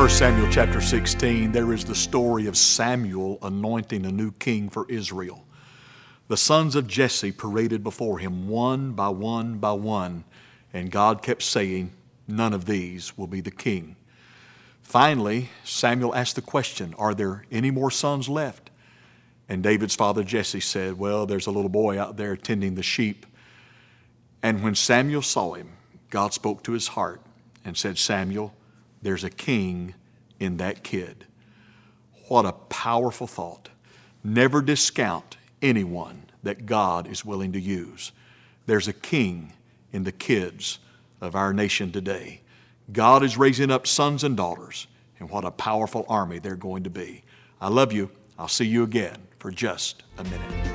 1 Samuel chapter 16, there is the story of Samuel anointing a new king for Israel. The sons of Jesse paraded before him one by one by one, and God kept saying, None of these will be the king. Finally, Samuel asked the question, Are there any more sons left? And David's father Jesse said, Well, there's a little boy out there tending the sheep. And when Samuel saw him, God spoke to his heart and said, Samuel, there's a king in that kid. What a powerful thought. Never discount anyone that God is willing to use. There's a king in the kids of our nation today. God is raising up sons and daughters, and what a powerful army they're going to be. I love you. I'll see you again for just a minute.